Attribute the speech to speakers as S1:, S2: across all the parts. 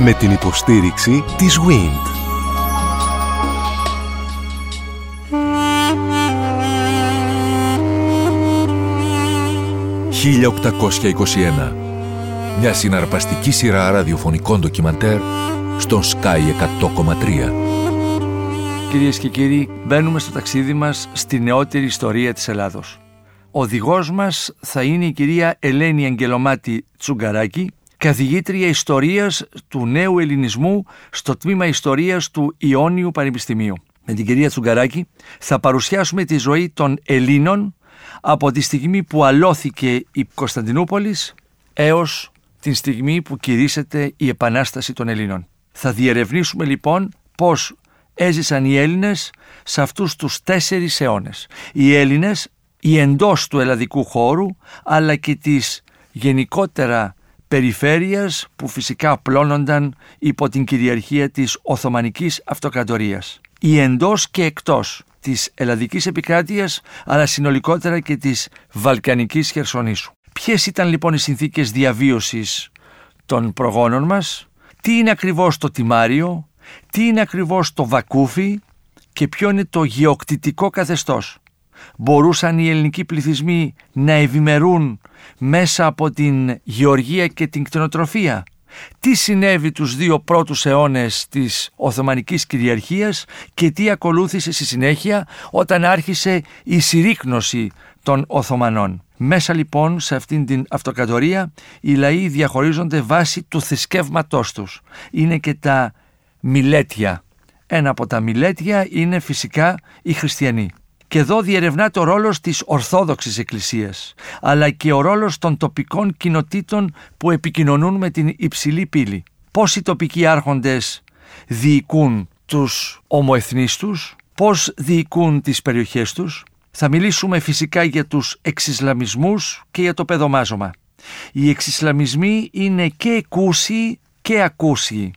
S1: Με την υποστήριξη της WIND. «1821» Μια συναρπαστική σειρά ραδιοφωνικών ντοκιμαντέρ στον Sky 100,3.
S2: Κυρίες και κύριοι, μπαίνουμε στο ταξίδι μας στη νεότερη ιστορία της Ελλάδος. Ο οδηγός μας θα είναι η κυρία Ελένη Αγγελομάτη Τσουγκαράκη, καθηγήτρια ιστορίας του νέου ελληνισμού στο τμήμα ιστορίας του Ιόνιου Πανεπιστημίου. Με την κυρία Τσουγκαράκη θα παρουσιάσουμε τη ζωή των Ελλήνων από τη στιγμή που αλώθηκε η Κωνσταντινούπολης έως την στιγμή που κηρύσσεται η Επανάσταση των Ελλήνων. Θα διερευνήσουμε λοιπόν πώς έζησαν οι Έλληνες σε αυτούς τους τέσσερις αιώνες. Οι Έλληνες, οι εντός του ελλαδικού χώρου, αλλά και της γενικότερα περιφέρειας που φυσικά απλώνονταν υπό την κυριαρχία της Οθωμανικής Αυτοκρατορίας. Οι εντός και εκτός της ελλαδικής επικράτειας, αλλά συνολικότερα και της Βαλκανικής Χερσονήσου. Ποιες ήταν λοιπόν οι συνθήκες διαβίωσης των προγόνων μας, τι είναι ακριβώς το τιμάριο, τι είναι ακριβώς το βακούφι; Και ποιο είναι το γεωκτητικό καθεστώς; Μπορούσαν οι ελληνικοί πληθυσμοί να ευημερούν μέσα από την γεωργία και την κτηνοτροφία. Τι συνέβη τους δύο πρώτους αιώνες της Οθωμανικής κυριαρχίας και τι ακολούθησε στη συνέχεια όταν άρχισε η συρρήκνωση των Οθωμανών. Μέσα λοιπόν σε αυτήν την αυτοκρατορία οι λαοί διαχωρίζονται βάσει του θρησκεύματός τους. Είναι και τα μιλέτια. Ένα από τα μιλέτια είναι φυσικά οι χριστιανοί. Και εδώ διερευνάται ο ρόλος της Ορθόδοξης Εκκλησίας, αλλά και ο ρόλος των τοπικών κοινοτήτων που επικοινωνούν με την υψηλή πύλη. Πώς οι τοπικοί άρχοντες διοικούν τους ομοεθνίστους, πώς διοικούν τις περιοχές τους; Θα μιλήσουμε φυσικά για τους εξισλαμισμούς και για το παιδομάζωμα. Οι εξισλαμισμοί είναι και εκούσιοι και ακούσιοι.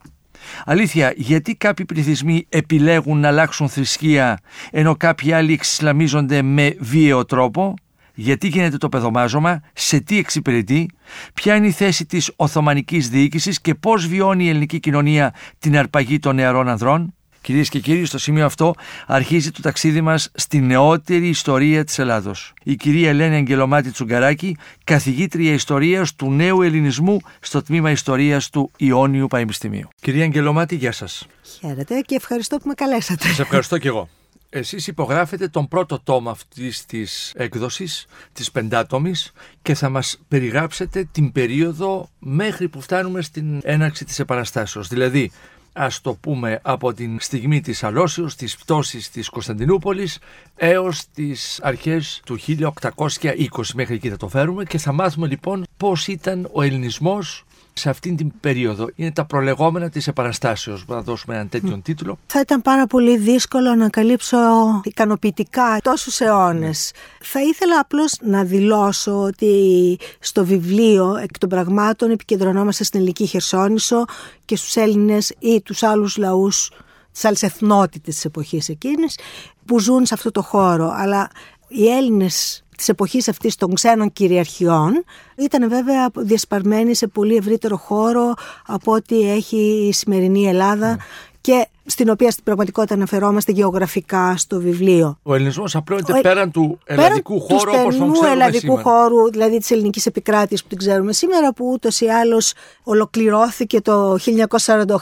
S2: Αλήθεια, γιατί κάποιοι πληθυσμοί επιλέγουν να αλλάξουν θρησκεία ενώ κάποιοι άλλοι εξισλαμίζονται με βίαιο τρόπο, γιατί γίνεται το παιδομάζωμα, σε τι εξυπηρετεί, ποια είναι η θέση της Οθωμανικής διοίκησης και πώς βιώνει η ελληνική κοινωνία την αρπαγή των νεαρών ανδρών; Κυρίες και κύριοι, στο σημείο αυτό αρχίζει το ταξίδι μας στη νεότερη ιστορία της Ελλάδος. Η κυρία Ελένη Αγγελομάτη Τσουγκαράκη, καθηγήτρια ιστορίας του νέου ελληνισμού στο τμήμα ιστορίας του Ιόνιου Πανεπιστημίου. Κυρία Αγγελομάτη, γεια σας.
S3: Χαίρετε και ευχαριστώ που με καλέσατε.
S2: Σα ευχαριστώ και εγώ. Εσείς υπογράφετε τον πρώτο τόμα αυτής της έκδοσης, της πεντάτομης και θα μας περιγράψετε την περίοδο μέχρι που φτάνουμε στην έναρξη της Επαναστάσεως. Δηλαδή ας το πούμε από την στιγμή της αλώσεως, της πτώσης της Κωνσταντινούπολης έως τις αρχές του 1820 μέχρι εκεί θα το φέρουμε και θα μάθουμε λοιπόν πώς ήταν ο ελληνισμός σε αυτήν την περίοδο. Είναι τα προλεγόμενα της επαναστάσεως, να δώσουμε έναν τέτοιον τίτλο.
S3: Θα ήταν πάρα πολύ δύσκολο να καλύψω ικανοποιητικά τόσους αιώνες. Θα ήθελα απλώς να δηλώσω ότι στο βιβλίο εκ των πραγμάτων επικεντρωνόμαστε στην ελληνική Χερσόνησο και στους Έλληνες ή τους άλλους λαούς τις άλλες εθνότητες της εποχής εκείνης που ζουν σε αυτό το χώρο. Αλλά οι Έλληνες της εποχής αυτής των ξένων κυριαρχιών ήταν βέβαια διασπαρμένη σε πολύ ευρύτερο χώρο από ό,τι έχει η σημερινή Ελλάδα ναι. και στην οποία στην πραγματικότητα αναφερόμαστε γεωγραφικά στο βιβλίο.
S2: Ο ελληνισμός απλώνεται ο... πέραν του ελλαδικού πέραν χώρου όπως τον ξέρουμε
S3: ελλαδικού σήμερα. χώρου, δηλαδή της ελληνικής επικράτειας που την ξέρουμε σήμερα, που ούτως ή άλλως ολοκληρώθηκε το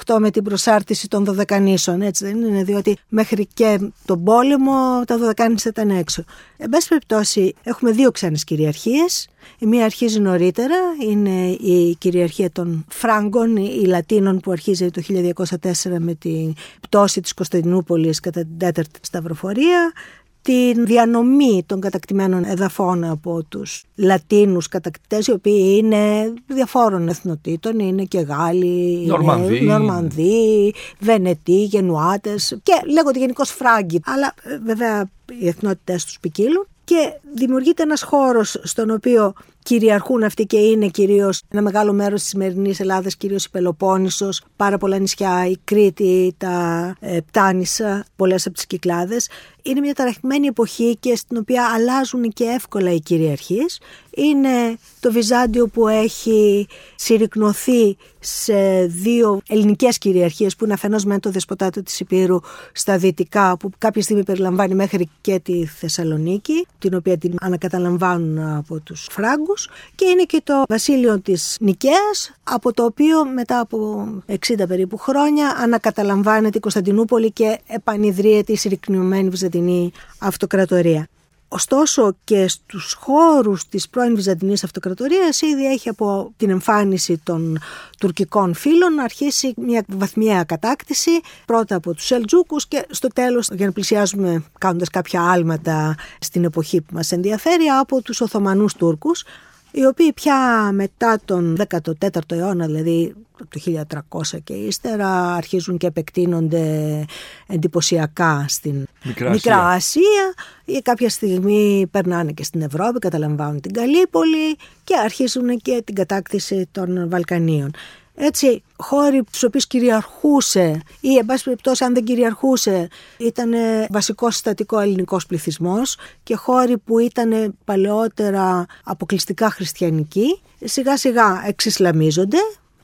S3: 1948 με την προσάρτηση των Δωδεκανήσων. Έτσι δεν είναι, διότι μέχρι και τον πόλεμο τα Δωδεκανήσια ήταν έξω. Εν πάση περιπτώσει, έχουμε δύο ξένες κυριαρχίες. Η μία αρχίζει νωρίτερα, είναι η κυριαρχία των Φράγκων, οι Λατίνων που αρχίζει το 1204 με την πτώση της Κωνσταντινούπολης κατά την τέταρτη σταυροφορία, την διανομή των κατακτημένων εδαφών από τους Λατίνους κατακτητές οι οποίοι είναι διαφόρων εθνοτήτων, είναι και Γάλλοι,
S2: Νορμανδοί,
S3: Νορμανδοί Βενετοί, Γενουάτες και λέγονται γενικώς Φράγκοι. Αλλά βέβαια οι εθνότητες τους ποικίλουν και δημιουργείται ένας χώρος στον οποίο κυριαρχούν αυτοί και είναι κυρίως ένα μεγάλο μέρος της σημερινής Ελλάδας, κυρίως η Πελοπόννησος, πάρα πολλά νησιά, η Κρήτη, τα ε, Πτάνησα, πολλές από τις Κυκλάδες. Είναι μια ταραχημένη εποχή και στην οποία αλλάζουν και εύκολα οι κυριαρχίες. Είναι το Βυζάντιο που έχει συρρυκνωθεί σε δύο ελληνικές κυριαρχίες που είναι αφενός με το δεσποτάτο της Υπήρου στα δυτικά που κάποια στιγμή περιλαμβάνει μέχρι και τη Θεσσαλονίκη την οποία την ανακαταλαμβάνουν από τους Φράγκους και είναι και το βασίλειο της Νικαίας από το οποίο μετά από 60 περίπου χρόνια ανακαταλαμβάνεται η Κωνσταντινούπολη και επανειδρύεται η συρρυκνωμένη Βυζαντινή Αυτοκρατορία. Ωστόσο και στους χώρους της πρώην Βυζαντινής Αυτοκρατορίας ήδη έχει από την εμφάνιση των τουρκικών φύλων αρχίσει μια βαθμιαία κατάκτηση πρώτα από τους Σελτζούκους και στο τέλος για να πλησιάζουμε κάνοντας κάποια άλματα στην εποχή που μας ενδιαφέρει από τους Οθωμανούς Τούρκους οι οποίοι πια μετά τον 14ο αιώνα, δηλαδή το 1300 και ύστερα, αρχίζουν και επεκτείνονται εντυπωσιακά στην
S2: Μικρά,
S3: Μικρά Ασία ή κάποια στιγμή περνάνε και στην Ευρώπη, καταλαμβάνουν την Καλύπολη και αρχίζουν και την κατάκτηση των Βαλκανίων. Έτσι, χώροι στους οποίους κυριαρχούσε ή, εν πάση περιπτώσει, αν δεν κυριαρχούσε, ήταν βασικός συστατικό ελληνικός πληθυσμός και χώροι που ήταν παλαιότερα αποκλειστικά χριστιανικοί, σιγά σιγά εξισλαμίζονται,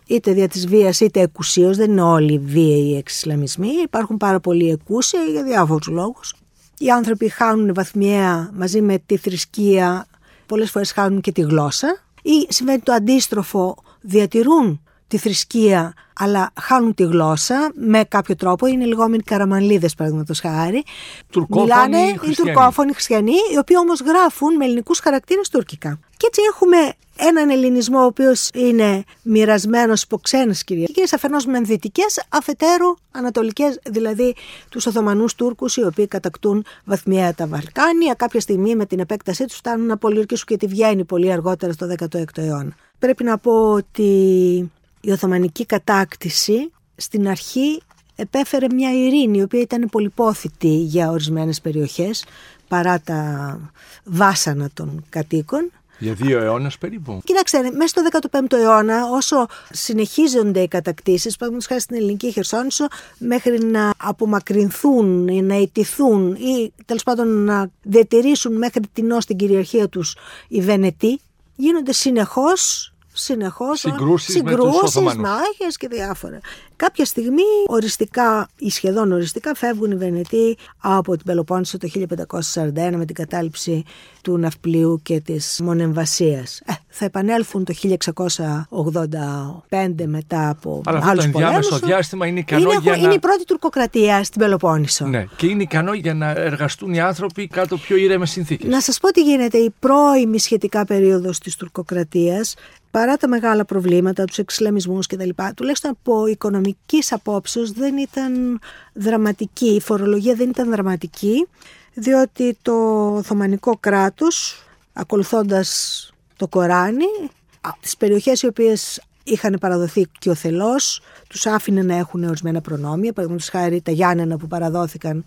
S3: είτε δια της βίας είτε εκουσίως, δεν είναι όλοι βίαιοι οι εξισλαμισμοί, υπάρχουν πάρα πολλοί εκούσιοι για διάφορους λόγους. Οι άνθρωποι χάνουν βαθμιαία μαζί με τη θρησκεία, πολλές φορές χάνουν και τη γλώσσα. Ή συμβαίνει το αντίστροφο, διατηρούν τη θρησκεία αλλά χάνουν τη γλώσσα με κάποιο τρόπο. Είναι λεγόμενοι καραμανλίδε, παραδείγματος χάρη.
S2: Τουρκόφωνοι
S3: Μιλάνε οι
S2: χριστιανοί.
S3: τουρκόφωνοι χριστιανοί, οι οποίοι όμως γράφουν με ελληνικούς χαρακτήρες τουρκικά. Και έτσι έχουμε έναν ελληνισμό ο οποίος είναι μοιρασμένος υπό ξένες κυριαρχίες, αφενός με δυτικές, αφετέρου ανατολικές, δηλαδή τους Οθωμανούς Τούρκους, οι οποίοι κατακτούν βαθμιαία τα Βαλκάνια. Κάποια στιγμή με την επέκτασή τους φτάνουν να πολιορκήσουν και τη Βιέννη πολύ αργότερα στο 16ο αιώνα. Πρέπει να πω ότι η Οθωμανική κατάκτηση στην αρχή επέφερε μια ειρήνη η οποία ήταν πολυπόθητη για ορισμένες περιοχές παρά τα βάσανα των κατοίκων.
S2: Για δύο αιώνες περίπου.
S3: Κοιτάξτε, μέσα στο 15ο αιώνα, όσο συνεχίζονται οι κατακτήσεις, παραδείγματος χάρη στην ελληνική Χερσόνησο, μέχρι να απομακρυνθούν ή να ιτηθούν ή τέλος πάντων να διατηρήσουν μέχρι την ως την κυριαρχία τους οι Βενετοί, γίνονται συνεχώς συνεχώς
S2: Συγκρούσεις με τους Οθωμανούς.
S3: μάχες και διάφορα. Κάποια στιγμή οριστικά ή σχεδόν οριστικά φεύγουν οι Βενετοί από την Πελοπόννησο το 1541 με την κατάληψη του ναυπλίου και της μονεμβασίας. Ε, θα επανέλθουν το 1685 μετά από
S2: Αλλά αυτό το
S3: άλλους
S2: ενδιάμεσο
S3: πολέμους.
S2: διάστημα είναι ικανό
S3: είναι,
S2: για
S3: είναι
S2: να.
S3: η πρώτη τουρκοκρατία στην Πελοπόννησο.
S2: Ναι, και είναι ικανό για να εργαστούν οι άνθρωποι κάτω πιο ήρεμες συνθήκες.
S3: Να σας πω τι γίνεται. Η πρώιμη σχετικά περίοδος της τουρκοκρατίας, παρά τα μεγάλα προβλήματα, τους εξισλαμισμούς κτλ. Τουλάχιστον από οικονομικής απόψεως δεν ήταν δραματική. Η φορολογία δεν ήταν δραματική, διότι το Οθωμανικό κράτος, ακολουθώντας το Κοράνι, α, τις περιοχές οι οποίες είχαν παραδοθεί και ο θελός, τους άφηνε να έχουν ορισμένα προνόμια, παραδείγματος χάρη τα Γιάννενα που παραδόθηκαν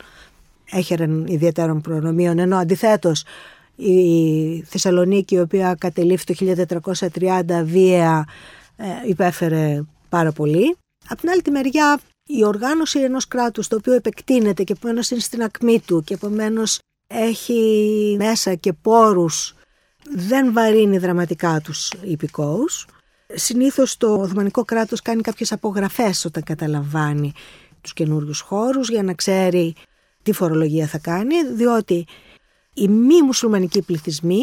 S3: έχεραν ιδιαίτερων προνομίων, ενώ αντιθέτως η Θεσσαλονίκη, η οποία κατελήφθη το 1430 βία, ε, υπέφερε πάρα πολύ. Απ' την άλλη τη μεριά, η οργάνωση ενός κράτους το οποίο επεκτείνεται και επομένως είναι στην ακμή του και επομένως έχει μέσα και πόρους δεν βαρύνει δραματικά τους υπηκόους. Συνήθως το Οθωμανικό κράτος κάνει κάποιες απογραφές όταν καταλαμβάνει τους καινούριους χώρους για να ξέρει τι φορολογία θα κάνει, διότι οι μη μουσουλμανικοί πληθυσμοί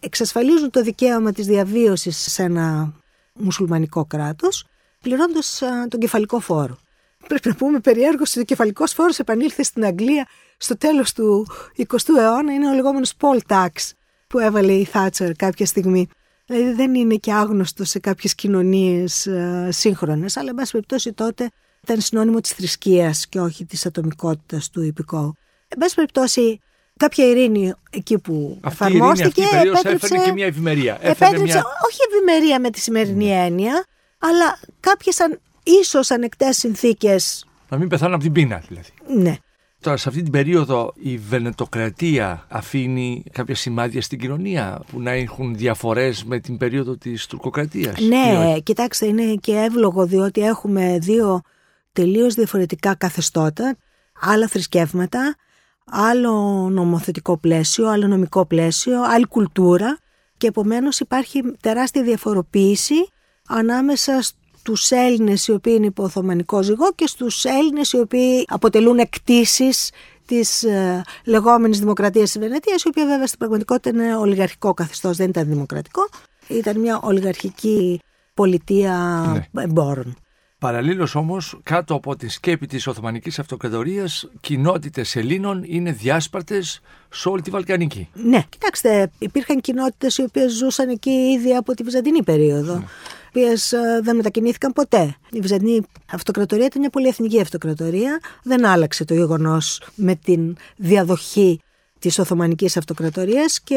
S3: εξασφαλίζουν το δικαίωμα της διαβίωσης σε ένα μουσουλμανικό κράτος, πληρώνοντας α, τον κεφαλικό φόρο. Πρέπει να πούμε περιέργως ότι ο κεφαλικός φόρος επανήλθε στην Αγγλία στο τέλος του 20ου αιώνα, είναι ο λεγόμενος Paul Tax που έβαλε η Θάτσερ κάποια στιγμή. Δηλαδή δεν είναι και άγνωστο σε κάποιες κοινωνίες ε, σύγχρονες, αλλά εν πάση περιπτώσει τότε ήταν συνώνυμο της θρησκείας και όχι της ατομικότητας του υπηκόου. Εν πάση περιπτώσει κάποια ειρήνη εκεί που
S2: Αυτή η ειρήνη,
S3: εφαρμόστηκε
S2: αυτή η περίοδος
S3: επέτρεψε,
S2: έφερε και μια ευημερία. Έφερε
S3: επέτρεψε
S2: μια...
S3: όχι ευημερία με τη σημερινή έννοια, αλλά κάποιες αν, ίσως ανεκτές συνθήκες
S2: Να μην πεθάνουν από την πείνα δηλαδή.
S3: ναι.
S2: Τώρα, σε αυτή την περίοδο η Βενετοκρατία αφήνει κάποια σημάδια στην κοινωνία που να έχουν διαφορές με την περίοδο της τουρκοκρατίας.
S3: Ναι, κοιτάξτε, είναι και εύλογο διότι έχουμε δύο τελείως διαφορετικά καθεστώτα, άλλα θρησκεύματα, άλλο νομοθετικό πλαίσιο, άλλο νομικό πλαίσιο, άλλη κουλτούρα και επομένως υπάρχει τεράστια διαφοροποίηση ανάμεσα στους Έλληνες οι οποίοι είναι υπό Οθωμανικό ζυγό και στους Έλληνες οι οποίοι αποτελούν εκτίσεις της ε, λεγόμενης δημοκρατίας της Βενετίας η οποία βέβαια στην πραγματικότητα είναι ολιγαρχικό καθεστώς, δεν ήταν δημοκρατικό ήταν μια ολιγαρχική πολιτεία ναι. εμπόρων.
S2: Παραλλήλως όμως, κάτω από τη σκέπη της Οθωμανικής Αυτοκρατορίας, κοινότητες Ελλήνων είναι διάσπαρτες σε όλη τη Βαλκανική.
S3: Ναι, κοιτάξτε, υπήρχαν κοινότητες οι οποίες ζούσαν εκεί ήδη από τη Βυζαντινή περίοδο. Ναι. Οι οποίες ε, δεν μετακινήθηκαν ποτέ. Η Βυζαντινή Αυτοκρατορία ήταν μια πολυεθνική αυτοκρατορία. Δεν άλλαξε το γεγονός με την διαδοχή της Οθωμανικής Αυτοκρατορίας και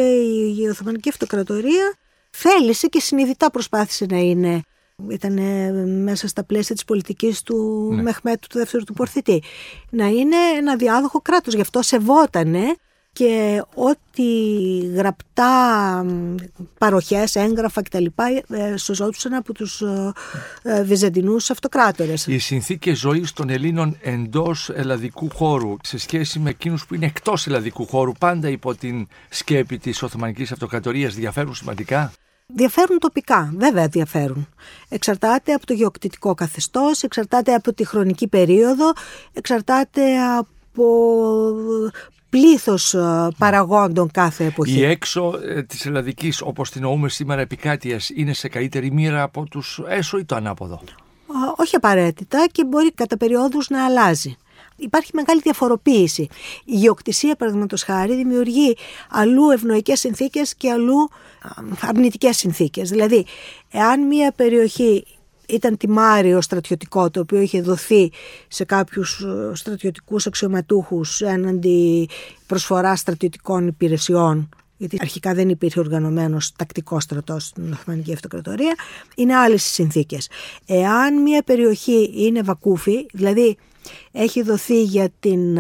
S3: η Οθωμανική Αυτοκρατορία θέλησε και συνειδητά προσπάθησε να είναι ήταν μέσα στα πλαίσια της πολιτικής του ναι. Μεχμέτου του δεύτερου του Πορθητή. Να είναι ένα διάδοχο κράτος. Γι' αυτό σεβότανε και ό,τι γραπτά παροχές, έγγραφα κτλ. Ε, σωζόντουσαν από τους ε, ε, Βυζαντινούς αυτοκράτορες.
S2: Οι συνθήκες ζωής των Ελλήνων εντός ελλαδικού χώρου σε σχέση με εκείνους που είναι εκτός ελλαδικού χώρου πάντα υπό την σκέπη της Οθωμανικής Αυτοκρατορίας διαφέρουν σημαντικά;
S3: Διαφέρουν τοπικά, βέβαια διαφέρουν. Εξαρτάται από το γεωκτητικό καθεστώς, εξαρτάται από τη χρονική περίοδο, εξαρτάται από πλήθος ε, παραγόντων κάθε εποχή.
S2: Η έξω ε, της ελλαδικής, όπως την νοούμε σήμερα επικάτειας, είναι σε καλύτερη μοίρα από τους έσω ή το ανάποδο;
S3: όχι απαραίτητα και μπορεί κατά περιόδους να αλλάζει υπάρχει μεγάλη διαφοροποίηση. Η γεωκτησία, παραδείγματος χάρη, δημιουργεί αλλού ευνοϊκές συνθήκες και αλλού αρνητικές συνθήκες. Δηλαδή, εάν μια περιοχή ήταν τιμάριο στρατιωτικό το οποίο είχε δοθεί σε κάποιους ε, στρατιωτικούς αξιωματούχους έναντι προσφοράς στρατιωτικών υπηρεσιών γιατί αρχικά δεν υπήρχε οργανωμένος τακτικό στρατός στην Οθωμανική Αυτοκρατορία, είναι άλλες οι συνθήκες. Εάν μια περιοχή είναι βακούφη, δηλαδή έχει δοθεί για την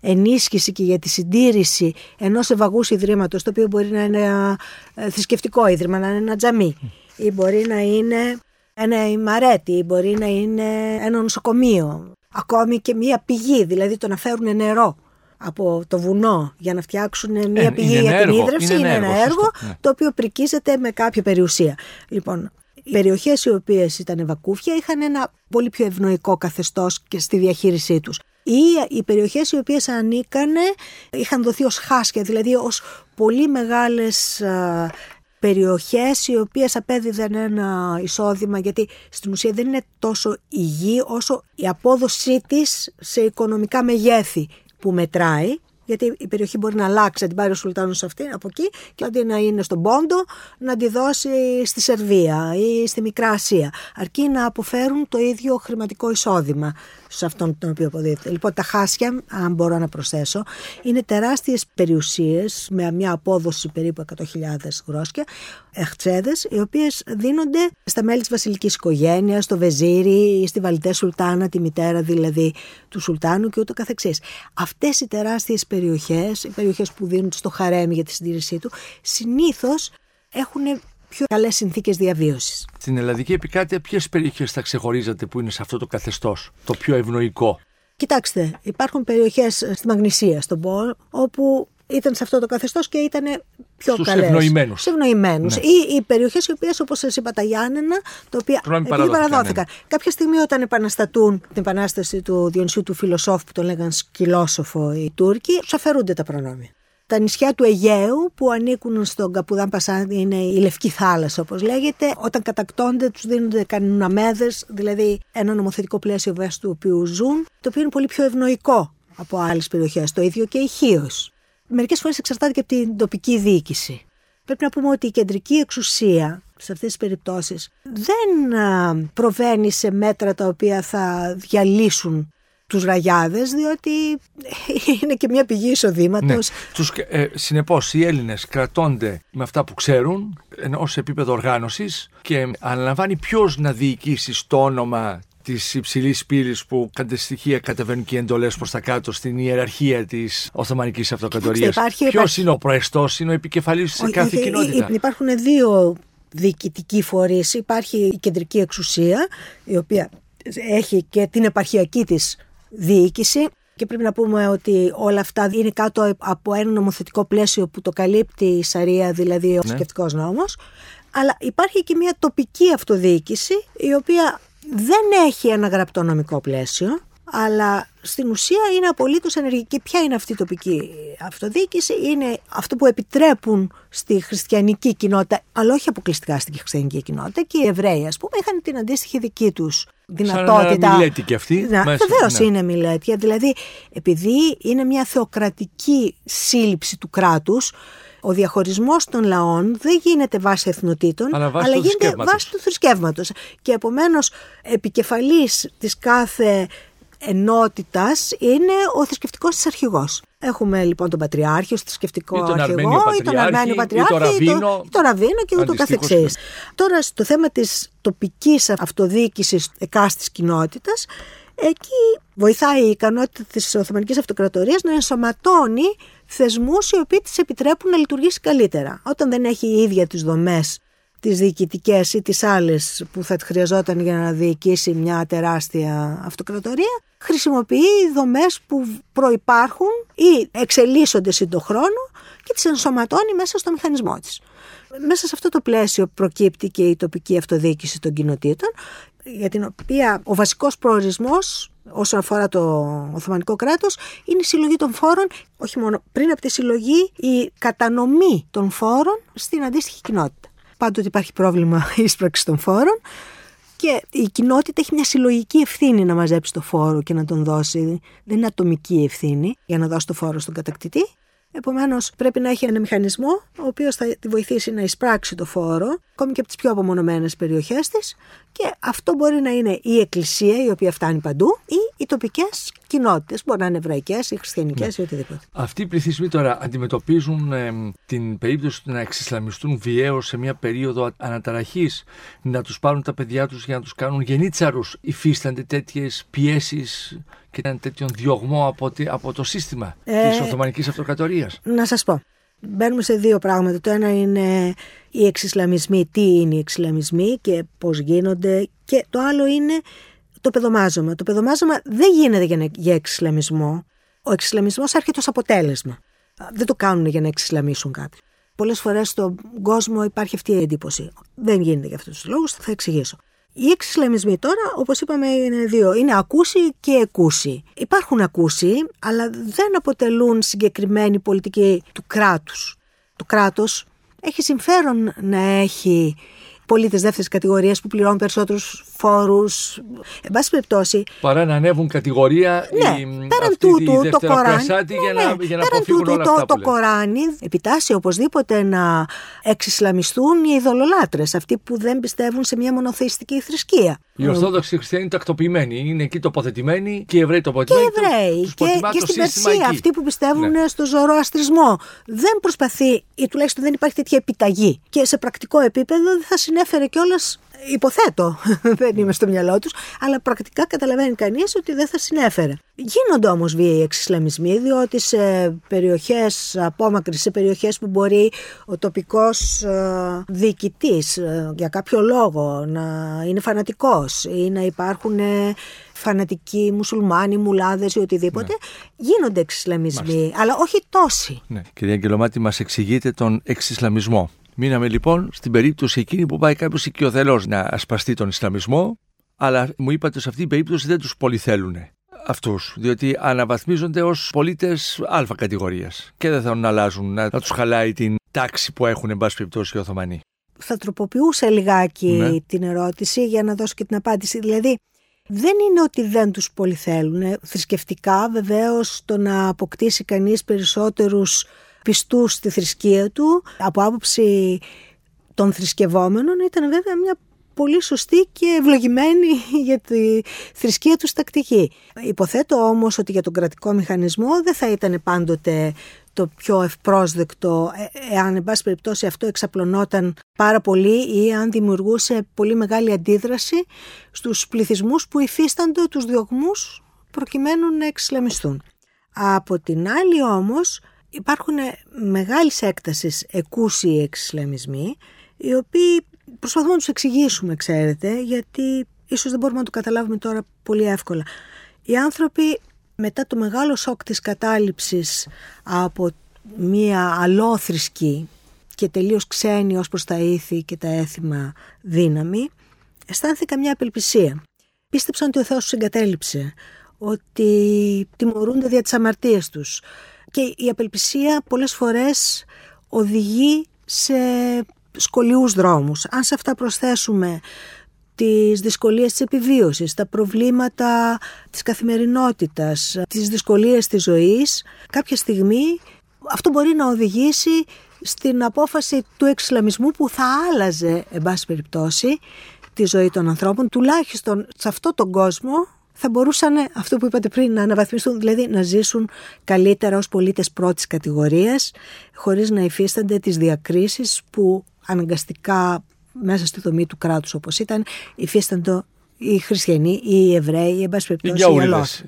S3: ενίσχυση και για τη συντήρηση ενός ευαγούς ιδρύματος, το οποίο μπορεί να είναι ένα θρησκευτικό ίδρυμα, να είναι ένα τζαμί ή μπορεί να είναι ένα ημαρέτη ή μπορεί να είναι ένα νοσοκομείο, ακόμη και μία πηγή, δηλαδή το να φέρουν νερό από το βουνό για να φτιάξουν μία ε, πηγή για την ίδρυυση είναι, ένα έργο, ναι. το οποίο πρικίζεται με κάποια περιουσία. Λοιπόν, οι περιοχές οι οποίες ήταν βακούφια είχαν ένα πολύ πιο ευνοϊκό καθεστώς και στη διαχείρισή τους. Ή οι περιοχές οι οποίες ανήκανε είχαν δοθεί ως χάσκια, δηλαδή ως πολύ μεγάλες περιοχές οι οποίες απέδιδαν ένα εισόδημα γιατί στην ουσία δεν είναι τόσο υγιή όσο η απόδοσή της σε οικονομικά μεγέθη που μετράει γιατί η περιοχή μπορεί να αλλάξει, να την πάρει ο Σουλτάνος αυτή από εκεί και αντί να είναι στον Πόντο, να τη δώσει στη Σερβία ή στη Μικρά Ασία. Αρκεί να αποφέρουν το ίδιο χρηματικό εισόδημα σε αυτόν τον οποίο αποδίδεται. Λοιπόν, τα χάσια, αν μπορώ να προσθέσω, είναι τεράστιες περιουσίες με μια απόδοση περίπου 100.000 γρόσκια, εχτσέδε, οι οποίες δίνονται στα μέλη της βασιλικής οικογένειας, στο Βεζίρι, στη Βαλιτέ Σουλτάνα, τη μητέρα δηλαδή του Σουλτάνου και ούτω καθεξής. Αυτές οι τεράστιες περιοχές, οι περιοχές που δίνουν στο χαρέμι για τη συντήρησή του, συνήθως έχουν πιο καλές συνθήκες διαβίωσης.
S2: Στην ελλαδική επικράτεια ποιες περιοχές θα ξεχωρίζατε που είναι σε αυτό το καθεστώς, το πιο ευνοϊκό;
S3: Κοιτάξτε, υπάρχουν περιοχές στη Μαγνησία, στον Πολ, όπου ήταν σε αυτό το καθεστώς και ήταν πιο
S2: Στους
S3: καλές.
S2: ευνοημένους.
S3: Στους ευνοημένους. Ναι. Ή οι περιοχές οι οποίες όπως σας είπα τα Γιάννενα, τα οποία επειδή παραδόθηκαν. Ναι. Κάποια στιγμή όταν επαναστατούν την επανάσταση του Διονυσίου του φιλοσόφου που τον λέγαν σκυλόσοφο οι Τούρκοι, τους αφαιρούνται τα προνόμια. Τα νησιά του Αιγαίου που ανήκουν στον Καπουδάν Πασάν είναι η Λευκή Θάλασσα όπως λέγεται. Όταν κατακτώνται τους δίνονται κανοναμέδες, δηλαδή ένα νομοθετικό πλαίσιο βάσει του οποίου ζουν, το οποίο είναι πολύ πιο ευνοϊκό από άλλες περιοχές. Το ίδιο και η Χίος μερικές φορές εξαρτάται και από την τοπική διοίκηση. Πρέπει να πούμε ότι η κεντρική εξουσία σε αυτές τις περιπτώσεις δεν προβαίνει σε μέτρα τα οποία θα διαλύσουν τους ραγιάδες διότι είναι και μια πηγή εισοδήματος. Ναι.
S2: Τους, ε, συνεπώς οι Έλληνες κρατώνται με αυτά που ξέρουν ως επίπεδο οργάνωσης και αναλαμβάνει ποιος να διοικήσει στο όνομα της υψηλής πύλης που κατά στοιχεία κατεβαίνουν και οι εντολές προς τα κάτω στην ιεραρχία της Οθωμανικής Αυτοκρατορίας. Ποιος είναι ο προεστός, είναι ο επικεφαλής σε κάθε κοινότητα;
S3: Υπάρχουν δύο διοικητικοί φορείς. Υπάρχει η κεντρική εξουσία, η οποία έχει και την επαρχιακή της διοίκηση. Και πρέπει να πούμε ότι όλα αυτά είναι κάτω από ένα νομοθετικό πλαίσιο που το καλύπτει η Σαρία, δηλαδή ο ναι. νόμος. Αλλά υπάρχει και μια τοπική αυτοδιοίκηση η οποία δεν έχει ένα γραπτό νομικό πλαίσιο αλλά στην ουσία είναι απολύτως ενεργική. Ποια είναι αυτή η τοπική αυτοδιοίκηση, είναι αυτό που επιτρέπουν στη χριστιανική κοινότητα, αλλά όχι αποκλειστικά στη χριστιανική κοινότητα, και οι Εβραίοι, ας πούμε, είχαν την αντίστοιχη δική τους δυνατότητα.
S2: Σαν μιλέτη και αυτή.
S3: Βεβαίως ναι. είναι μιλέτια. Δηλαδή, επειδή είναι μια θεοκρατική σύλληψη του κράτους, ο διαχωρισμός των λαών δεν γίνεται βάσει εθνοτήτων,
S2: αλλά,
S3: αλλά γίνεται βάσει του θρησκεύματος. Και επομένως, επικεφαλής της κάθε ενότητας είναι ο θρησκευτικός της αρχηγός. Έχουμε λοιπόν τον Πατριάρχη, ο θρησκευτικό αρχηγό, ή τον Αρμένιο Πατριάρχη, ή τον Ραβίνο και ούτω καθεξής. Τώρα, στο θέμα της τοπικής αυτοδιοίκησης εκάστης κοινότητας, εκεί βοηθάει η ικανότητα της Οθωμανικής Αυτοκρατορίας να ενσωματώνει θεσμούς οι οποίοι της επιτρέπουν να λειτουργήσει καλύτερα. Όταν δεν έχει η ίδια τις δομές τις διοικητικές ή τις άλλες που θα χρειαζόταν για να διοικήσει μια τεράστια αυτοκρατορία χρησιμοποιεί δομές που προϋπάρχουν ή εξελίσσονται σύντο χρόνο και τις ενσωματώνει μέσα στο μηχανισμό της. Μέσα σε αυτό το πλαίσιο προκύπτει και η τοπική αυτοδιοίκηση των κοινοτήτων για την οποία ο βασικός προορισμός όσον αφορά το Οθωμανικό κράτος είναι η συλλογή των φόρων, όχι μόνο πριν από τη συλλογή, η κατανομή των φόρων στην αντίστοιχη κοινότητα. Πάντοτε υπάρχει πρόβλημα ίσπραξης των φόρων και η κοινότητα έχει μια συλλογική ευθύνη να μαζέψει το φόρο και να τον δώσει. Δεν είναι ατομική ευθύνη για να δώσει το φόρο στον κατακτητή. Επομένως, πρέπει να έχει ένα μηχανισμό ο οποίος θα τη βοηθήσει να εισπράξει το φόρο, ακόμη και από τις πιο απομονωμένες περιοχές της. Και αυτό μπορεί να είναι η εκκλησία, η οποία φτάνει παντού, ή οι τοπικές κοινότητες. Μπορεί να είναι εβραϊκές ή χριστιανικές ναι. ή οτιδήποτε.
S2: Αυτοί οι πληθυσμοί τώρα αντιμετωπίζουν ε, την περίπτωση να εξισλαμιστούν βιαίως σε μια περίοδο αναταραχής, να τους πάρουν τα παιδιά τους για να τους κάνουν γενίτσαρους. Υφίστανται τέτοιες πιέσεις και έναν τέτοιον διωγμό από, από το σύστημα ε, της Οθωμανικής Αυτοκρατορίας.
S3: Να σας πω. Μπαίνουμε σε δύο πράγματα. Το ένα είναι οι εξισλαμισμοί, τι είναι οι εξισλαμισμοί και πώς γίνονται και το άλλο είναι το παιδομάζωμα. Το παιδομάζωμα δεν γίνεται για, για εξισλαμισμό. Ο εξισλαμισμός έρχεται ως αποτέλεσμα. Δεν το κάνουν για να εξισλαμίσουν κάτι. Πολλές φορές στον κόσμο υπάρχει αυτή η εντύπωση. Δεν γίνεται για αυτούς τους λόγους, θα εξηγήσω. Οι εξισλαμισμοί τώρα, όπως είπαμε, είναι δύο. Είναι ακούσι και εκούσι. Υπάρχουν ακούσι, αλλά δεν αποτελούν συγκεκριμένη πολιτική του κράτους. Το κράτος έχει συμφέρον να έχει πολίτες δεύτερης κατηγορίας που πληρώνουν περισσότερους φόρους. Εν πάση περιπτώσει.
S2: Παρά να ανέβουν κατηγορία
S3: ναι,
S2: η,
S3: πέραν τούτου,
S2: το Κοράνι. Για να, ναι, για να πέραν τούτου, όλα
S3: το,
S2: αυτά
S3: το, το Κοράνι επιτάσσει οπωσδήποτε να εξισλαμιστούν οι ειδωλολάτρες, αυτοί που δεν πιστεύουν σε μια μονοθεϊστική θρησκεία.
S2: Οι Ορθόδοξοι Χριστιανοί είναι τακτοποιημένοι, είναι εκεί τοποθετημένοι και οι Εβραίοι τοποθετημένοι.
S3: Και οι Εβραίοι και, και, στην Περσία, αυτοί που πιστεύουν ναι. στο ζωροαστρισμό. Δεν προσπαθεί, ή τουλάχιστον δεν υπάρχει τέτοια επιταγή. Και σε πρακτικό επίπεδο δεν θα συνέφερε κιόλας υποθέτω, δεν είμαι στο μυαλό τους, αλλά πρακτικά καταλαβαίνει κανείς ότι δεν θα συνέφερε. Γίνονται όμως βίαιοι εξισλαμισμοί, διότι σε περιοχές απόμακρες, σε περιοχές που μπορεί ο τοπικός ε, διοικητής ε, για κάποιο λόγο να είναι φανατικός ή να υπάρχουν ε, φανατικοί μουσουλμάνοι, μουλάδες ή οτιδήποτε, ναι. γίνονται εξισλαμισμοί, αλλά όχι τόσοι.
S2: Ναι. Κυρία Αγγελομάτη, μας εξηγείτε τον εξισλαμισμό. Μείναμε λοιπόν στην περίπτωση εκείνη που πάει κάποιος οικειοθελώ να ασπαστεί τον Ισλαμισμό, αλλά μου είπατε σε αυτή την περίπτωση δεν τους πολύ θέλουν αυτούς, διότι αναβαθμίζονται ως πολίτες Α κατηγορίας και δεν θέλουν να αλλάζουν, να, να τους χαλάει την τάξη που έχουν, εν πάση περιπτώσει, οι Οθωμανοί.
S3: Θα τροποποιούσα λιγάκι ναι. την ερώτηση για να δώσω και την απάντηση. Δηλαδή, δεν είναι ότι δεν τους πολύ θέλουν. Θρησκευτικά βεβαίως το να αποκτήσει κανείς περισσότερους πιστούς στη θρησκεία του. Από άποψη των θρησκευόμενων ήταν βέβαια μια πολύ σωστή και ευλογημένη για τη θρησκεία τους τακτική. Υποθέτω όμως ότι για τον κρατικό μηχανισμό δεν θα ήταν πάντοτε το πιο ευπρόσδεκτο ε, εάν εν πάση περιπτώσει αυτό εξαπλωνόταν πάρα πολύ ή αν δημιουργούσε πολύ μεγάλη αντίδραση στους πληθυσμούς που υφίστανται τους διωγμούς προκειμένου να εξισλαμιστούν. Από την άλλη όμως υπάρχουν μεγάλης έκτασης εκούσιοι εξισλαμισμοί οι οποίοι προσπαθούμε να τους εξηγήσουμε ξέρετε γιατί ίσως δεν μπορούμε να το καταλάβουμε τώρα πολύ εύκολα. Οι άνθρωποι μετά το μεγάλο σοκ της κατάληψης από μία αλόθρησκη και τελείως ξένη ως προς τα ήθη και τα έθιμα δύναμη, αισθάνθηκα μια απελπισία. Πίστεψαν ότι ο Θεός τους εγκατέλειψε, ότι τιμωρούνται δια τις αμαρτίες τους. Και η απελπισία πολλές φορές οδηγεί σε σκολιούς δρόμους. Αν σε αυτά προσθέσουμε τις δυσκολίες της επιβίωσης, τα προβλήματα της καθημερινότητας, τις δυσκολίες της ζωής, κάποια στιγμή αυτό μπορεί να οδηγήσει στην απόφαση του εξισλαμισμού που θα άλλαζε, εν πάση περιπτώσει, τη ζωή των ανθρώπων, τουλάχιστον σε αυτόν τον κόσμο θα μπορούσαν αυτό που είπατε πριν να αναβαθμιστούν, δηλαδή να ζήσουν καλύτερα ως πολίτες πρώτης κατηγορίας, χωρίς να υφίστανται τις διακρίσεις που αναγκαστικά μέσα στη δομή του κράτους όπως ήταν υφίσταντο οι χριστιανοί, οι Εβραίοι, οι εν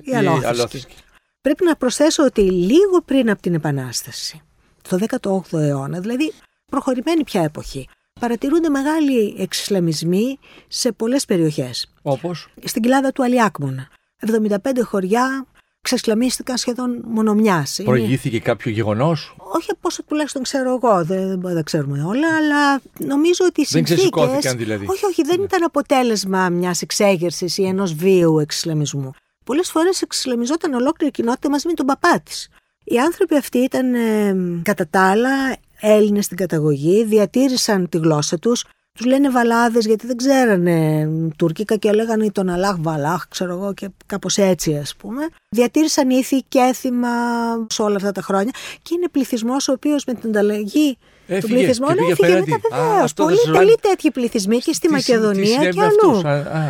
S3: οι αλόθυσκοι. Πρέπει να προσθέσω ότι λίγο πριν από την Επανάσταση, το 18ο αιώνα, δηλαδή προχωρημένη πια εποχή, παρατηρούνται μεγάλοι εξισλαμισμοί σε πολλές περιοχές.
S2: Όπως;
S3: Στην κοιλάδα του Αλιάκμονα. 75 χωριά ξεσλαμίστηκαν σχεδόν μονομιάς.
S2: Προηγήθηκε Είναι... κάποιο γεγονός;
S3: Όχι πόσο τουλάχιστον ξέρω εγώ, δεν, δεν ξέρουμε όλα, αλλά νομίζω ότι οι συνθήκες...
S2: Δεν ξεσηκώθηκαν δηλαδή.
S3: Όχι, όχι, δεν ναι. ήταν αποτέλεσμα μιας εξέγερσης ή ενός βίου εξισλαμισμού. Πολλές φορές εξισλαμιζόταν ολόκληρη κοινότητα μαζί με τον παπά της. Οι άνθρωποι αυτοί ήταν ε, κατά τα άλλα Έλληνες στην καταγωγή, διατήρησαν τη γλώσσα τους, τους λένε βαλάδες γιατί δεν ξέρανε τουρκικά και λέγανε τον Αλάχ Βαλάχ, ξέρω εγώ και κάπως έτσι ας πούμε. Διατήρησαν ήθη και έθιμα σε όλα αυτά τα χρόνια και είναι πληθυσμός ο οποίος με την ανταλλαγή
S2: Έφυγε, του πληθυσμών
S3: έφυγε, έφυγε μετά βεβαίω. Πολύ καλοί τέτοιοι πληθυσμοί και στη Μακεδονία και αλλού.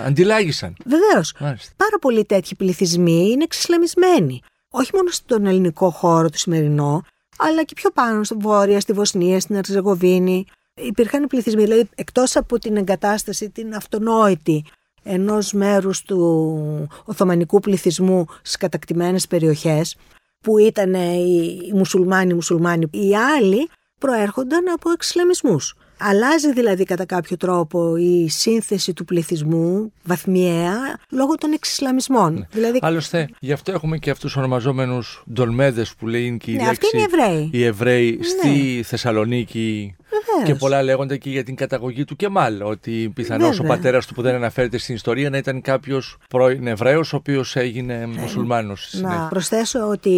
S2: αντιλάγησαν.
S3: Βεβαίως. Πάρα πολλοί τέτοιοι πληθυσμοί είναι εξισλαμισμένοι. Όχι μόνο στον ελληνικό χώρο του σημερινό, αλλά και πιο πάνω στο βόρεια, στη Βοσνία, στην Αρζεγοβίνη. Υπήρχαν πληθυσμοί, δηλαδή εκτός από την εγκατάσταση, την αυτονόητη ενός μέρους του Οθωμανικού πληθυσμού στις κατακτημένες περιοχές, που ήταν οι μουσουλμάνοι, οι μουσουλμάνοι, οι άλλοι προέρχονταν από εξισλαμισμούς. Αλλάζει δηλαδή κατά κάποιο τρόπο η σύνθεση του πληθυσμού βαθμιαία λόγω των εξισλαμισμών. Ναι.
S2: Δηλαδή... Άλλωστε, γι' αυτό έχουμε και αυτούς του ονομαζόμενους ντολμέδες που λέει και η
S3: ναι,
S2: λέξη.
S3: Αυτοί είναι Εβραίοι.
S2: Οι Εβραίοι ναι. στη Θεσσαλονίκη.
S3: Βεβαίως.
S2: Και πολλά λέγονται και για την καταγωγή του Κεμάλ. Ότι πιθανώς ο πατέρας του που δεν αναφέρεται στην ιστορία να ήταν κάποιος πρώην Εβραίος, ο οποίος έγινε ε, μουσουλμάνος.
S3: Να προσθέσω ότι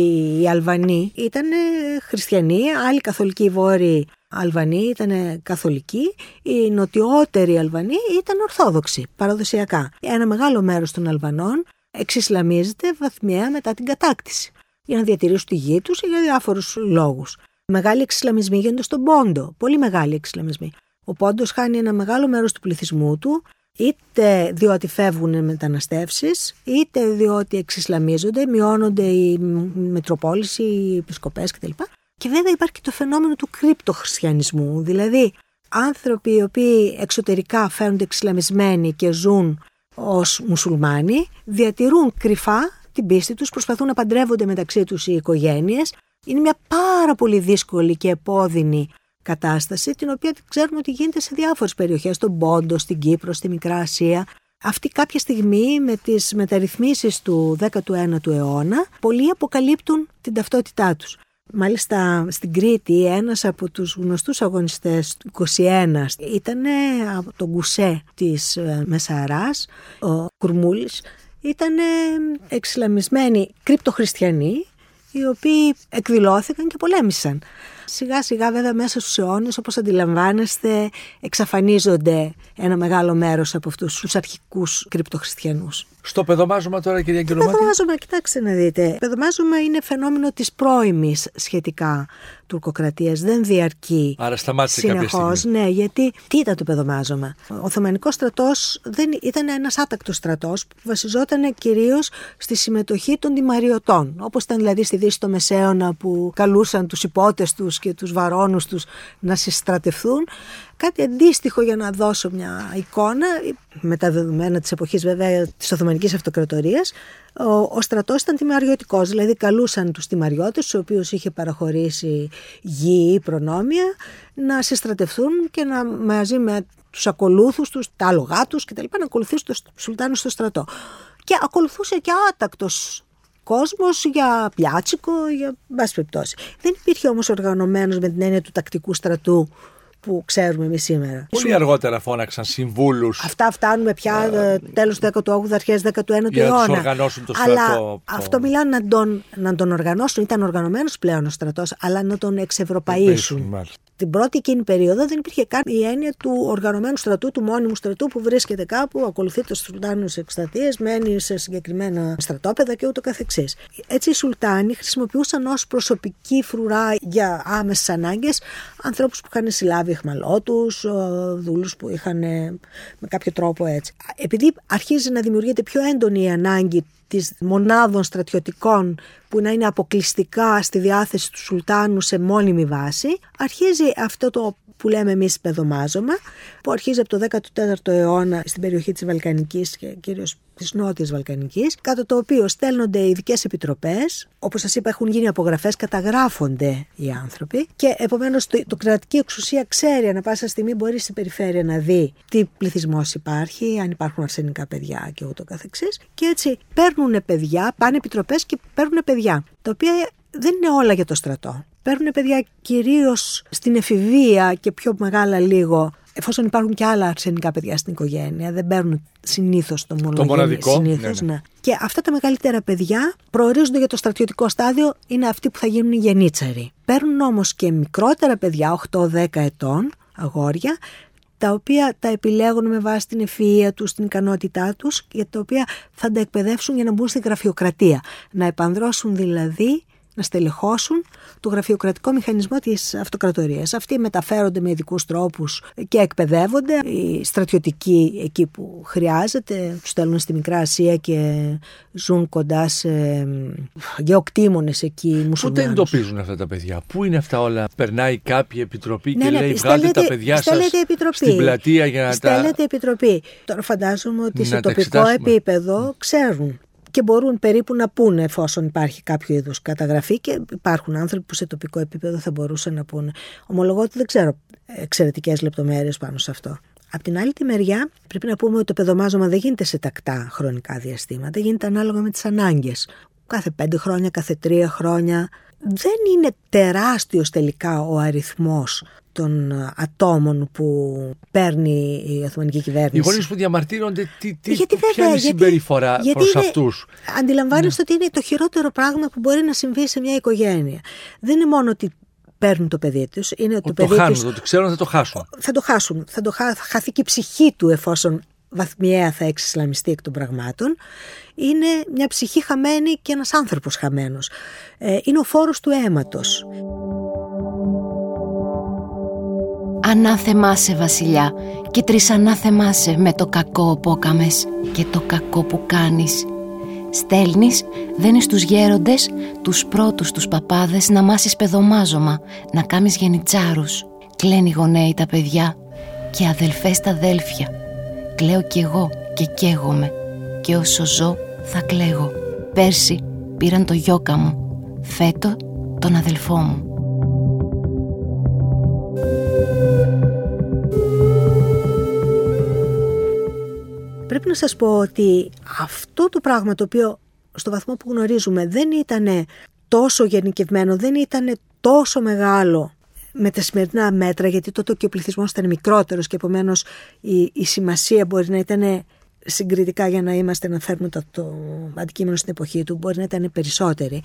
S3: οι Αλβανοί ήταν χριστιανοί, άλλοι καθολικοί βόρειοι Αλβανοί ήταν καθολικοί, οι νοτιότεροι Αλβανοί ήταν ορθόδοξοι, παραδοσιακά. Ένα μεγάλο μέρος των Αλβανών εξισλαμίζεται βαθμιαία μετά την κατάκτηση για να διατηρήσουν τη γη τους για διάφορους λόγους. Μεγάλοι εξισλαμισμοί γίνονται στον Πόντο, πολύ μεγάλοι εξισλαμισμοί. Ο Πόντος χάνει ένα μεγάλο μέρος του πληθυσμού του, είτε διότι φεύγουν μεταναστεύσεις, είτε διότι εξισλαμίζονται, μειώνονται οι Μητροπόλεις, οι επισκοπές κτλ. Και βέβαια υπάρχει και το φαινόμενο του κρυπτοχριστιανισμού, δηλαδή άνθρωποι οι οποίοι εξωτερικά φαίνονται εξισλαμισμένοι και ζουν ως μουσουλμάνοι, διατηρούν κρυφά την πίστη τους, προσπαθούν να παντρεύονται μεταξύ τους οι οικογένειες. Είναι μια πάρα πολύ δύσκολη και επώδυνη κατάσταση, την οποία ξέρουμε ότι γίνεται σε διάφορες περιοχές, στον Πόντο, στην Κύπρο, στη Μικρά Ασία. Αυτή κάποια στιγμή με τις μεταρρυθμίσεις του 19ου αιώνα, πολλοί αποκαλύπτουν την ταυτότητά τους. Μάλιστα στην Κρήτη ένας από τους γνωστούς αγωνιστές του 21 ήταν από τον Κουσέ της ε, Μεσαράς, ο Κουρμούλης, ήταν εξισλαμισμένοι κρυπτοχριστιανοί οι οποίοι εκδηλώθηκαν και πολέμησαν σιγά σιγά βέβαια μέσα στους αιώνες όπως αντιλαμβάνεστε εξαφανίζονται ένα μεγάλο μέρος από αυτούς τους αρχικούς κρυπτοχριστιανούς.
S2: Στο παιδομάζωμα τώρα, κυρία Γκυλωμάτη.
S3: Το παιδομάζωμα, κοιτάξτε να δείτε. Παιδομάζωμα είναι φαινόμενο της πρώιμης σχετικά τουρκοκρατίας. Δεν διαρκεί
S2: Άρα σταμάτησε
S3: συνεχώς. Ναι, γιατί τι ήταν το παιδομάζωμα; Ο Οθωμανικός στρατός δεν ήταν ένας άτακτος στρατός που βασιζόταν κυρίως στη συμμετοχή των τιμαριωτών. Όπως ήταν δηλαδή στη Δύση το Μεσαίωνα που καλούσαν τους υπότες τους και τους βαρόνους τους να συστρατευθούν κάτι αντίστοιχο για να δώσω μια εικόνα, με τα δεδομένα της εποχής βέβαια της Οθωμανικής Αυτοκρατορίας, ο, ο στρατός ήταν τιμαριωτικός, δηλαδή καλούσαν τους τιμαριώτες, στους οποίους είχε παραχωρήσει γη ή προνόμια, να συστρατευτούν και να μαζί με τους ακολούθους τους, τα άλογά τους κτλ. να ακολουθήσουν τον Σουλτάνο στο στρατό. Και ακολουθούσε και άτακτος κόσμος για πιάτσικο, για βάση περιπτώσει. Δεν υπήρχε όμως οργανωμένος με την έννοια του τακτικού στρατού που ξέρουμε εμείς σήμερα.
S2: Πολύ αργότερα φώναξαν συμβούλους.
S3: Αυτά φτάνουμε πια uh, τέλος του 18ου, αρχές 19ου αιώνα.
S2: Για να οργανώσουν το στρατό.
S3: Αλλά αυτό μιλάνε να τον, να τον οργανώσουν. Ήταν οργανωμένος πλέον ο στρατός, αλλά να τον εξευρωπαίσουν την πρώτη εκείνη περίοδο δεν υπήρχε καν η έννοια του οργανωμένου στρατού, του μόνιμου στρατού που βρίσκεται κάπου, ακολουθεί τους Σουλτάνους εκστρατείε, μένει σε συγκεκριμένα στρατόπεδα και ούτω καθεξής. Έτσι οι Σουλτάνοι χρησιμοποιούσαν ως προσωπική φρουρά για άμεσες ανάγκες ανθρώπους που είχαν συλλάβει εχμαλώτους, δούλους που είχαν με κάποιο τρόπο έτσι. Επειδή αρχίζει να δημιουργείται πιο έντονη η ανάγκη της μονάδων στρατιωτικών που να είναι αποκλειστικά στη διάθεση του Σουλτάνου σε μόνιμη βάση, αρχίζει αυτό το που λέμε εμείς παιδομάζωμα, που αρχίζει από το 14ο αιώνα στην περιοχή της Βαλκανικής και κυρίως της Νότιας Βαλκανικής, κατά το οποίο στέλνονται ειδικές επιτροπές, όπως σας είπα έχουν γίνει απογραφές, καταγράφονται οι άνθρωποι και επομένως το, το κρατική εξουσία ξέρει ανα πάσα στιγμή μπορεί στην περιφέρεια να δει τι πληθυσμός υπάρχει, αν υπάρχουν αρσενικά παιδιά και ούτω καθεξής. Και έτσι παίρνουν παιδιά, πάνε επιτροπές και παίρνουν παιδιά, τα οποία δεν είναι όλα για το στρατό. Παίρνουν παιδιά κυρίως στην εφηβεία και πιο μεγάλα λίγο εφόσον υπάρχουν και άλλα αρσενικά παιδιά στην οικογένεια, δεν παίρνουν συνήθως το μοναδικό. Το μοναδικό. Συνήθως, ναι, ναι. Και αυτά τα μεγαλύτερα παιδιά προορίζονται για το στρατιωτικό στάδιο, είναι αυτοί που θα γίνουν γενίτσαροι. Παίρνουν όμως και μικρότερα παιδιά, 8-10 ετών, αγόρια, τα οποία τα επιλέγουν με βάση την ευφυΐα τους, την ικανότητά τους, για τα οποία θα τα εκπαιδεύσουν για να μπουν στη γραφειοκρατία. Να επανδρώσουν δηλαδή να στελεχώσουν το γραφειοκρατικό μηχανισμό της αυτοκρατορίας. Αυτοί μεταφέρονται με ειδικούς τρόπους και εκπαιδεύονται. Οι στρατιωτικοί εκεί που χρειάζεται τους στέλνουν στη Μικρά Ασία και ζουν κοντά σε γεωκτήμονες εκεί μουσουλμάνους.
S2: Πού τα εντοπίζουν αυτά τα παιδιά, πού είναι αυτά όλα; Περνάει κάποια επιτροπή ναι, και ναι, λέει βγάλτε τα παιδιά σας
S3: επιτροπή.
S2: στην πλατεία για να
S3: στέλνετε τα... επιτροπή. Τώρα φαντάζομαι ότι σε τοπικό επίπεδο ξέρουν και μπορούν περίπου να πούνε εφόσον υπάρχει κάποιο είδους καταγραφή και υπάρχουν άνθρωποι που σε τοπικό επίπεδο θα μπορούσαν να πούνε. Ομολογώ ότι δεν ξέρω εξαιρετικές λεπτομέρειες πάνω σε αυτό. Απ' την άλλη τη μεριά πρέπει να πούμε ότι το παιδομάζωμα δεν γίνεται σε τακτά χρονικά διαστήματα, γίνεται ανάλογα με τις ανάγκες. Κάθε πέντε χρόνια, κάθε τρία χρόνια. Δεν είναι τεράστιος τελικά ο αριθμός των ατόμων που παίρνει η Οθωμανική κυβέρνηση.
S2: Οι γονείς που διαμαρτύρονται, τι, τι, γιατί, ποια βέβαια, είναι η συμπεριφορά προς αυτούς;
S3: Αντιλαμβάνεστε ναι. ότι είναι το χειρότερο πράγμα που μπορεί να συμβεί σε μια οικογένεια. Δεν είναι μόνο ότι παίρνουν το παιδί τους. Είναι ότι το, παιδί
S2: το χάνουν, τους, το ξέρουν θα το χάσουν.
S3: Θα το χάσουν. Θα, το χα, θα χαθεί και η ψυχή του εφόσον βαθμιαία θα εξισλαμιστεί εκ των πραγμάτων. Είναι μια ψυχή χαμένη και ένας άνθρωπος χαμένος. Ε, είναι ο φόρος του αίματος.
S4: Ανάθεμά σε βασιλιά και τρισανάθεμά σε με το κακό που έκαμες και το κακό που κάνεις. Στέλνεις, δένεις τους γέροντες, τους πρώτους τους παπάδες να μάσεις παιδομάζωμα, να κάμεις γενιτσάρους. Κλαίνει γονέοι τα παιδιά και αδελφές τα αδέλφια. Κλαίω κι εγώ και καίγομαι και όσο ζω θα κλαίγω. Πέρσι πήραν το γιόκα μου, φέτο τον αδελφό μου.
S3: Πρέπει να σας πω ότι αυτό το πράγμα το οποίο στο βαθμό που γνωρίζουμε δεν ήταν τόσο γενικευμένο, δεν ήταν τόσο μεγάλο με τα σημερινά μέτρα, γιατί τότε και ο πληθυσμός ήταν μικρότερος και επομένως η, η σημασία μπορεί να ήταν συγκριτικά για να είμαστε να φέρουμε το, το αντικείμενο στην εποχή του, μπορεί να ήταν περισσότερη.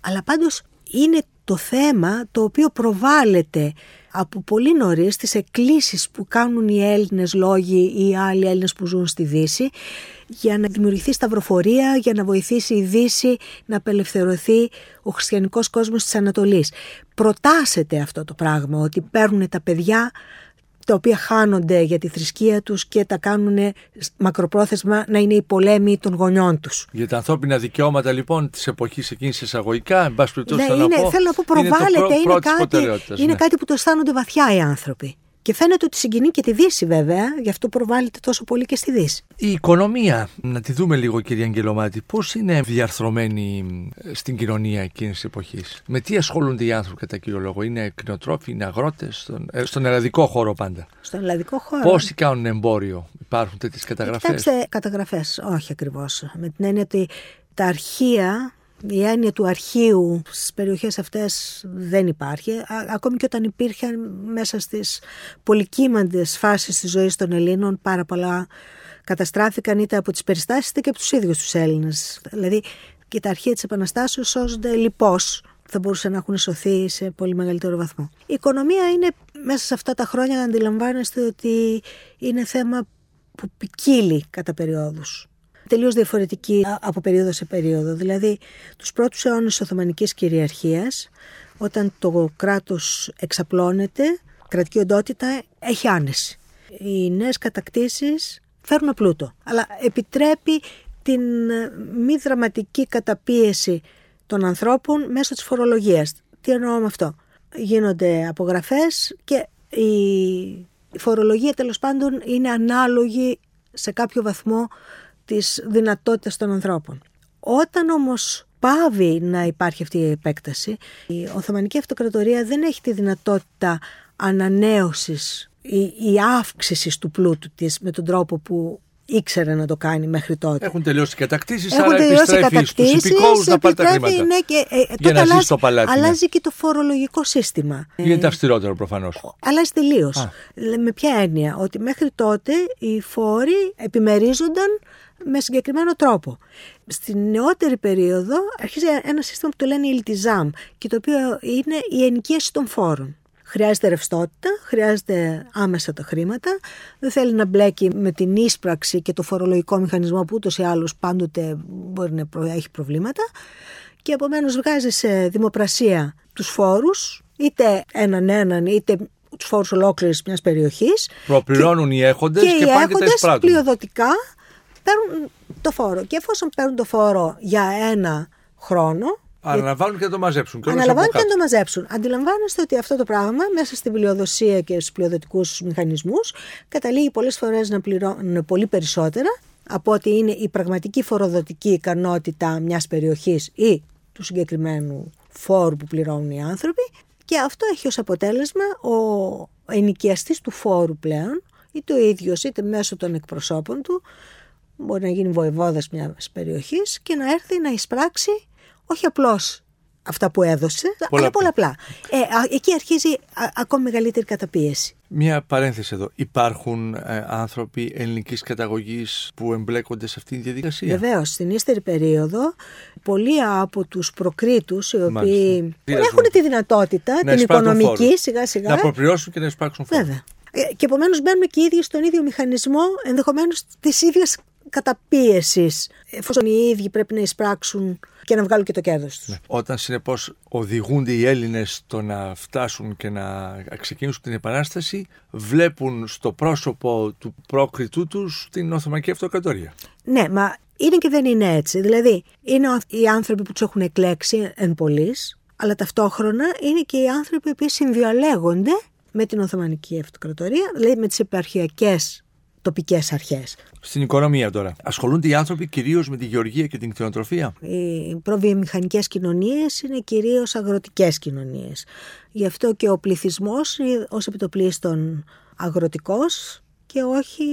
S3: Αλλά πάντως είναι το θέμα το οποίο προβάλλεται από πολύ νωρίς τις εκκλήσεις που κάνουν οι Έλληνες λόγοι ή οι άλλοι Έλληνες που ζουν στη Δύση για να δημιουργηθεί σταυροφορία, για να βοηθήσει η Δύση να απελευθερωθεί ο χριστιανικός κόσμος της Ανατολής. Προτάσεται αυτό το πράγμα ότι παίρνουν τα παιδιά τα οποία χάνονται για τη θρησκεία τους και τα κάνουν μακροπρόθεσμα να είναι οι πολέμοι των γονιών τους.
S2: Για τα ανθρώπινα δικαιώματα λοιπόν της εποχής εκείνης εισαγωγικά, εν πάση περιπτώσει
S3: ναι,
S2: είναι,
S3: θέλω να πω προβάλλεται, είναι, είναι, κάτι, είναι
S2: ναι.
S3: κάτι που το αισθάνονται βαθιά οι άνθρωποι. Και φαίνεται ότι συγκινεί και τη Δύση βέβαια, γι' αυτό προβάλλεται τόσο πολύ και στη Δύση.
S2: Η οικονομία, να τη δούμε λίγο κύριε Αγγελομάτη, πώς είναι διαρθρωμένη στην κοινωνία εκείνης της εποχής; Με τι ασχολούνται οι άνθρωποι κατά κύριο λόγο, είναι κτηνοτρόφοι, είναι αγρότες, στον, ε, στον ελλαδικό χώρο πάντα;
S3: Στον ελλαδικό χώρο.
S2: Πόσοι κάνουν εμπόριο, υπάρχουν τέτοιες καταγραφές;
S3: Κοιτάξτε, καταγραφές, όχι ακριβώς. Με την έννοια ότι τα αρχεία η έννοια του αρχείου στις περιοχές αυτές δεν υπάρχει. ακόμη και όταν υπήρχαν μέσα στις πολυκύμαντες φάσεις της ζωής των Ελλήνων πάρα πολλά καταστράφηκαν είτε από τις περιστάσεις είτε και από τους ίδιους τους Έλληνες. Δηλαδή και τα αρχεία της Επαναστάσεως σώζονται λοιπώς θα μπορούσαν να έχουν σωθεί σε πολύ μεγαλύτερο βαθμό. Η οικονομία είναι μέσα σε αυτά τα χρόνια να αντιλαμβάνεστε ότι είναι θέμα που ποικίλει κατά περιόδους τελείως διαφορετική από περίοδο σε περίοδο. Δηλαδή, τους πρώτους αιώνες της Οθωμανικής κυριαρχίας, όταν το κράτος εξαπλώνεται, κρατική οντότητα έχει άνεση. Οι νέες κατακτήσεις φέρνουν πλούτο, αλλά επιτρέπει την ε, μη δραματική καταπίεση των ανθρώπων μέσω της φορολογίας. Τι εννοώ με αυτό; Γίνονται απογραφές και η φορολογία τέλος πάντων είναι ανάλογη σε κάποιο βαθμό τις δυνατότητες των ανθρώπων. Όταν όμως πάβει να υπάρχει αυτή η επέκταση, η Οθωμανική Αυτοκρατορία δεν έχει τη δυνατότητα ανανέωσης ή, ή αύξησης του πλούτου της με τον τρόπο που ήξερε να το κάνει μέχρι τότε.
S2: Έχουν τελειώσει οι κατακτήσεις, Έχουν άρα επιστρέφει στους υπηκόους να πάρει τα χρήματα.
S3: Ναι, και, ε,
S2: για να αλλάζει, στο παλάτι.
S3: Ναι. Αλλάζει και το φορολογικό σύστημα.
S2: Γίνεται αυστηρότερο προφανώς.
S3: Αλλάζει τελείως. Με ποια έννοια, ότι μέχρι τότε οι φόροι επιμερίζονταν με συγκεκριμένο τρόπο. Στην νεότερη περίοδο αρχίζει ένα σύστημα που το λένε ηλτιζάμ και το οποίο είναι η ενοικίαση των φόρων. Χρειάζεται ρευστότητα, χρειάζεται άμεσα τα χρήματα, δεν θέλει να μπλέκει με την ίσπραξη και το φορολογικό μηχανισμό που ούτως ή άλλως πάντοτε μπορεί να έχει προβλήματα και επομένως βγάζει σε δημοπρασία τους φόρους, είτε έναν έναν είτε τους φόρους ολόκληρης μιας περιοχής.
S2: Προπληρώνουν οι έχοντες και, και, πάνε και τα εισπράττουν.
S3: πλειοδοτικά παίρνουν το φόρο. Και εφόσον παίρνουν το φόρο για ένα χρόνο.
S2: Αναλαμβάνουν και να το μαζέψουν.
S3: Και αναλαμβάνουν και να το μαζέψουν. Αντιλαμβάνεστε ότι αυτό το πράγμα μέσα στην πλειοδοσία και στους πλειοδοτικούς μηχανισμούς καταλήγει πολλές φορές να πληρώνουν πολύ περισσότερα από ότι είναι η πραγματική φοροδοτική ικανότητα μιας περιοχής ή του συγκεκριμένου φόρου που πληρώνουν οι άνθρωποι και αυτό έχει ως αποτέλεσμα ο ενοικιαστής του φόρου πλέον είτε ο ίδιος είτε μέσω των εκπροσώπων του μπορεί να γίνει βοηβόδας μιας περιοχής και να έρθει να εισπράξει όχι απλώς αυτά που έδωσε, Πολλά. αλλά πολλαπλά. Ε, εκεί αρχίζει ακόμη μεγαλύτερη καταπίεση.
S2: Μια παρένθεση εδώ. Υπάρχουν ε, άνθρωποι ελληνικής καταγωγής που εμπλέκονται σε αυτή τη διαδικασία;
S3: Βεβαίως. Στην ύστερη περίοδο, πολλοί από τους προκρίτους, οι οποίοι έχουν τη δυνατότητα, την οικονομική, σιγά σιγά.
S2: Να προπληρώσουν και να εισπράξουν φόρο.
S3: Βέβαια. Ε, και επομένως μπαίνουμε και οι ίδιοι στον ίδιο μηχανισμό ενδεχομένως τη ίδια καταπίεσης, εφόσον οι ίδιοι πρέπει να εισπράξουν και να βγάλουν και το κέρδος τους. Ναι.
S2: Όταν συνεπώς οδηγούνται οι Έλληνες στο να φτάσουν και να ξεκινήσουν την Επανάσταση, βλέπουν στο πρόσωπο του πρόκριτού τους την Οθωμανική Αυτοκρατορία.
S3: Ναι, μα είναι και δεν είναι έτσι. Δηλαδή, είναι οι άνθρωποι που τους έχουν εκλέξει εν πολλής, αλλά ταυτόχρονα είναι και οι άνθρωποι που συνδιαλέγονται με την Οθωμανική Αυτοκρατορία, δηλαδή με τις επαρχιακές τοπικές αρχές.
S2: Στην οικονομία τώρα. Ασχολούνται οι άνθρωποι κυρίως με τη γεωργία και την κτηνοτροφία;
S3: Οι προβιομηχανικές κοινωνίες είναι κυρίως αγροτικές κοινωνίες. Γι' αυτό και ο πληθυσμός είναι ως επιτοπλίστων αγροτικός και όχι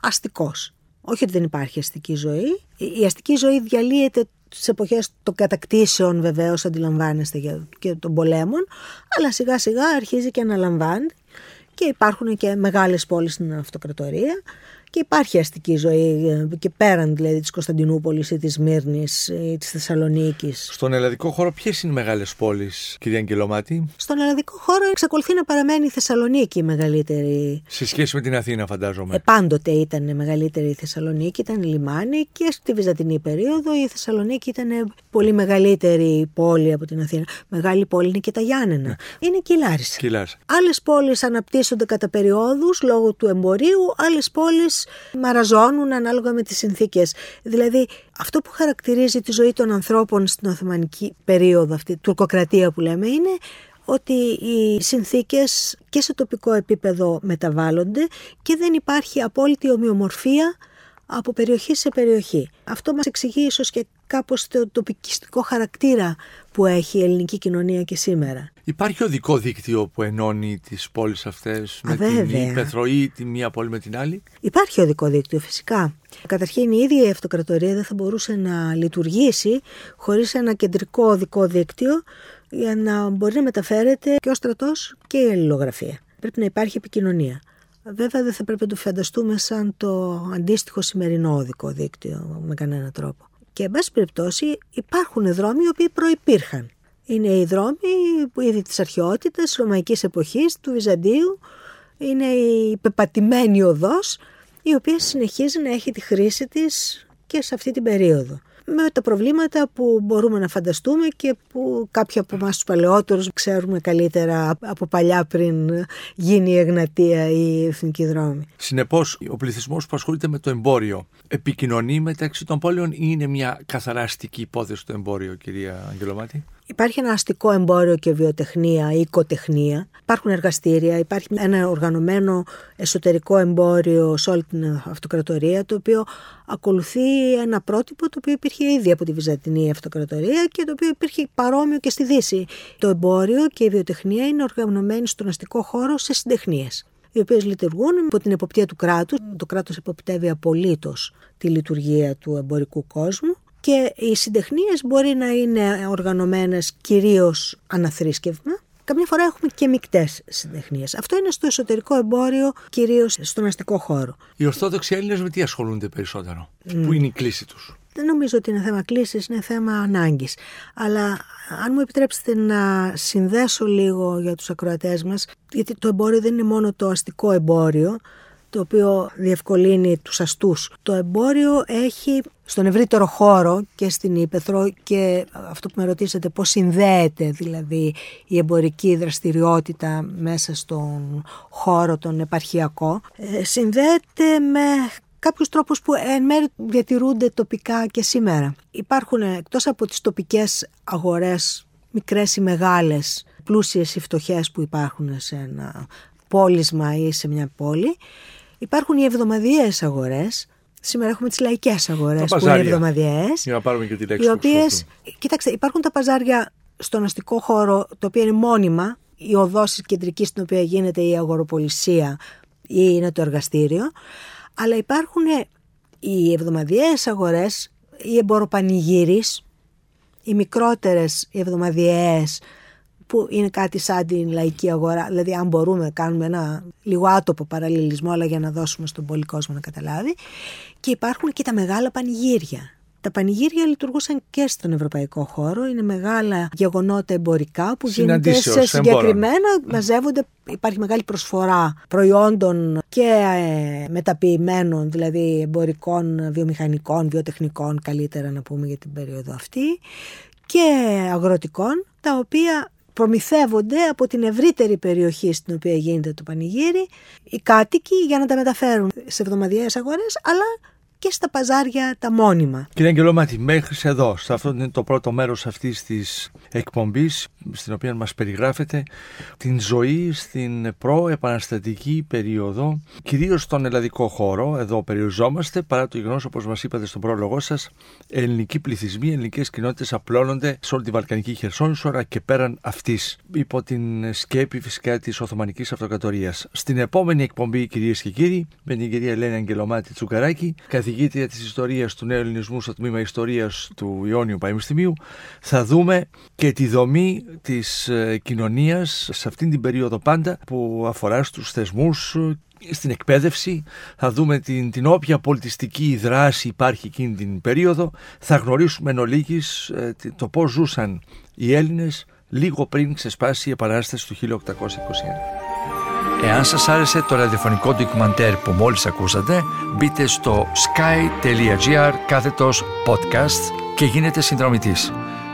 S3: αστικός. Όχι ότι δεν υπάρχει αστική ζωή. Η αστική ζωή διαλύεται στις εποχές των κατακτήσεων βεβαίως αντιλαμβάνεστε και των πολέμων αλλά σιγά σιγά αρχίζει και αναλαμβάνει και υπάρχουν και μεγάλες πόλεις στην αυτοκρατορία και υπάρχει αστική ζωή ε, και πέραν δηλαδή της Κωνσταντινούπολης ή της Μύρνης ή της Θεσσαλονίκης.
S2: Στον ελλαδικό χώρο ποιες είναι οι μεγάλες πόλεις, κυρία Αγγελομάτη;
S3: Στον ελλαδικό χώρο εξακολουθεί να παραμένει η Θεσσαλονίκη η μεγαλύτερη.
S2: Σε σχέση με την Αθήνα φαντάζομαι.
S3: Ε, πάντοτε ήταν η μεγαλύτερη η Θεσσαλονίκη, ήταν λιμάνι και στη Βυζαντινή περίοδο η Θεσσαλονίκη ήταν πολύ μεγαλύτερη πόλη από την Αθήνα. Μεγάλη πόλη είναι και τα Γιάννενα. Ναι. Είναι και η Λάρισα. Άλλες πόλεις αναπτύσσονται κατά περιόδους λόγω του εμπορίου, άλλες πόλεις μαραζώνουν ανάλογα με τις συνθήκες. Δηλαδή αυτό που χαρακτηρίζει τη ζωή των ανθρώπων στην Οθωμανική περίοδο, αυτή τουρκοκρατία που λέμε, είναι ότι οι συνθήκες και σε τοπικό επίπεδο μεταβάλλονται και δεν υπάρχει απόλυτη ομοιομορφία από περιοχή σε περιοχή. Αυτό μας εξηγεί ίσως και κάπως το τοπικιστικό χαρακτήρα που έχει η ελληνική κοινωνία και σήμερα.
S2: Υπάρχει οδικό δίκτυο που ενώνει τις πόλεις αυτές με την Ήπεθρο ή τη μία πόλη με την άλλη;
S3: Υπάρχει οδικό δίκτυο φυσικά. Καταρχήν η ίδια η αυτοκρατορία δεν θα μπορούσε να λειτουργήσει χωρίς ένα κεντρικό οδικό δίκτυο για να μπορεί να μεταφέρεται και ο στρατός και η αλληλογραφία. Πρέπει να υπάρχει επικοινωνία. Βέβαια δεν θα πρέπει να το φανταστούμε σαν το αντίστοιχο σημερινό οδικό δίκτυο με κανένα τρόπο. Και εν πάση περιπτώσει υπάρχουν δρόμοι οι οποίοι προϋπήρχαν. Είναι οι δρόμοι που ήδη της αρχαιότητας, της ρωμαϊκής εποχής, του Βυζαντίου. Είναι η πεπατημένη οδός η οποία συνεχίζει να έχει τη χρήση της και σε αυτή την περίοδο με τα προβλήματα που μπορούμε να φανταστούμε και που κάποιοι από εμάς τους παλαιότερους ξέρουμε καλύτερα από παλιά πριν γίνει η Εγνατία ή η Εθνική Δρόμη.
S2: Συνεπώς, ο πληθυσμός που ασχολείται με το εμπόριο επικοινωνεί μεταξύ των πόλεων ή είναι μια καθαρά αστική υπόθεση το εμπόριο, κυρία Αγγελομάτη.
S3: Υπάρχει ένα αστικό εμπόριο και βιοτεχνία, οικοτεχνία. Υπάρχουν εργαστήρια, υπάρχει ένα οργανωμένο εσωτερικό εμπόριο σε όλη την αυτοκρατορία, το οποίο ακολουθεί ένα πρότυπο το οποίο υπήρχε ήδη από τη Βυζαντινή Αυτοκρατορία και το οποίο υπήρχε παρόμοιο και στη Δύση. Το εμπόριο και η βιοτεχνία είναι οργανωμένοι στον αστικό χώρο σε συντεχνίες οι οποίες λειτουργούν υπό την εποπτεία του κράτους. Το κράτος εποπτεύει απολύτως τη λειτουργία του εμπορικού κόσμου και οι συντεχνίες μπορεί να είναι οργανωμένες κυρίως αναθρήσκευμα. Καμιά φορά έχουμε και μεικτές συντεχνίες. Αυτό είναι στο εσωτερικό εμπόριο, κυρίως στον αστικό χώρο.
S2: Οι Ορθόδοξοι Έλληνες με τι ασχολούνται περισσότερο, Πού είναι η κλίση τους;
S3: Δεν νομίζω ότι είναι θέμα κλίσης, είναι θέμα ανάγκης. Αλλά αν μου επιτρέψετε να συνδέσω λίγο για τους ακροατές μας, γιατί το εμπόριο δεν είναι μόνο το αστικό εμπόριο, το οποίο διευκολύνει τους αστούς. Το εμπόριο έχει στον ευρύτερο χώρο και στην Ήπεθρο και αυτό που με ρωτήσατε πώς συνδέεται δηλαδή η εμπορική δραστηριότητα μέσα στον χώρο τον επαρχιακό ε, συνδέεται με κάποιους τρόπους που εν μέρει διατηρούνται τοπικά και σήμερα. Υπάρχουν εκτός από τις τοπικές αγορές μικρές ή μεγάλες πλούσιες ή φτωχές που υπάρχουν σε ένα πόλισμα ή σε μια πόλη Υπάρχουν οι εβδομαδιαίες αγορές. Σήμερα έχουμε τις λαϊκές αγορές που είναι εβδομαδιαίες.
S2: Για να πάρουμε και τη λέξη.
S3: Οι οποίε. Κοιτάξτε, υπάρχουν τα παζάρια στον αστικό χώρο, το οποίο είναι μόνιμα. Η οδός κεντρικής στην οποία γίνεται η αγοροπολισία ή είναι το εργαστήριο. Αλλά υπάρχουν οι εβδομαδιαίες αγορές, οι εμποροπανηγύρεις, οι μικρότερες οι εβδομαδιαίες που είναι κάτι σαν την λαϊκή αγορά. Δηλαδή, αν μπορούμε να κάνουμε ένα λίγο άτοπο παραλληλισμό, αλλά για να δώσουμε στον πολύ κόσμο να καταλάβει. Και υπάρχουν και τα μεγάλα πανηγύρια. Τα πανηγύρια λειτουργούσαν και στον ευρωπαϊκό χώρο. Είναι μεγάλα γεγονότα εμπορικά που γίνονται σε συγκεκριμένα. Μαζεύονται, υπάρχει μεγάλη προσφορά προϊόντων και ε, μεταποιημένων, δηλαδή εμπορικών, βιομηχανικών, βιοτεχνικών, καλύτερα να πούμε για την περίοδο αυτή, και αγροτικών, τα οποία προμηθεύονται από την ευρύτερη περιοχή στην οποία γίνεται το πανηγύρι οι κάτοικοι για να τα μεταφέρουν σε εβδομαδιαίες αγορές αλλά και στα παζάρια τα μόνιμα.
S2: Κύριε Αγγελομάτη, μέχρι εδώ, σε αυτό είναι το πρώτο μέρος αυτής της εκπομπής, στην οποία μας περιγράφεται την ζωή στην προεπαναστατική περίοδο, κυρίως στον ελλαδικό χώρο, εδώ περιοριζόμαστε, παρά το γεγονός όπως μας είπατε στον πρόλογό σας, ελληνικοί πληθυσμοί, ελληνικές κοινότητες απλώνονται σε όλη τη Βαλκανική Χερσόνησο, και πέραν αυτής, υπό την σκέπη φυσικά της Οθωμανικής Αυτοκρατορίας. Στην επόμενη εκπομπή, κυρίες και κύριοι, με την κυρία Ελένη Αγγελομάτη Τσουκαράκη, καθηγήτρια της ιστορίας του νέου ελληνισμού στο τμήμα ιστορίας του Ιόνιου Πανεπιστημίου, θα δούμε και τη δομή της ε, κοινωνίας σε αυτήν την περίοδο πάντα που αφορά στους θεσμούς στην εκπαίδευση, θα δούμε την, την όποια πολιτιστική δράση υπάρχει εκείνη την περίοδο, θα γνωρίσουμε εν ολίγης, ε, το πώς ζούσαν οι Έλληνες λίγο πριν ξεσπάσει η Επανάσταση του 1821. Εάν σας άρεσε το ραδιοφωνικό ντοκιμαντέρ που μόλις ακούσατε, μπείτε στο sky.gr κάθετος podcast και γίνετε συνδρομητής.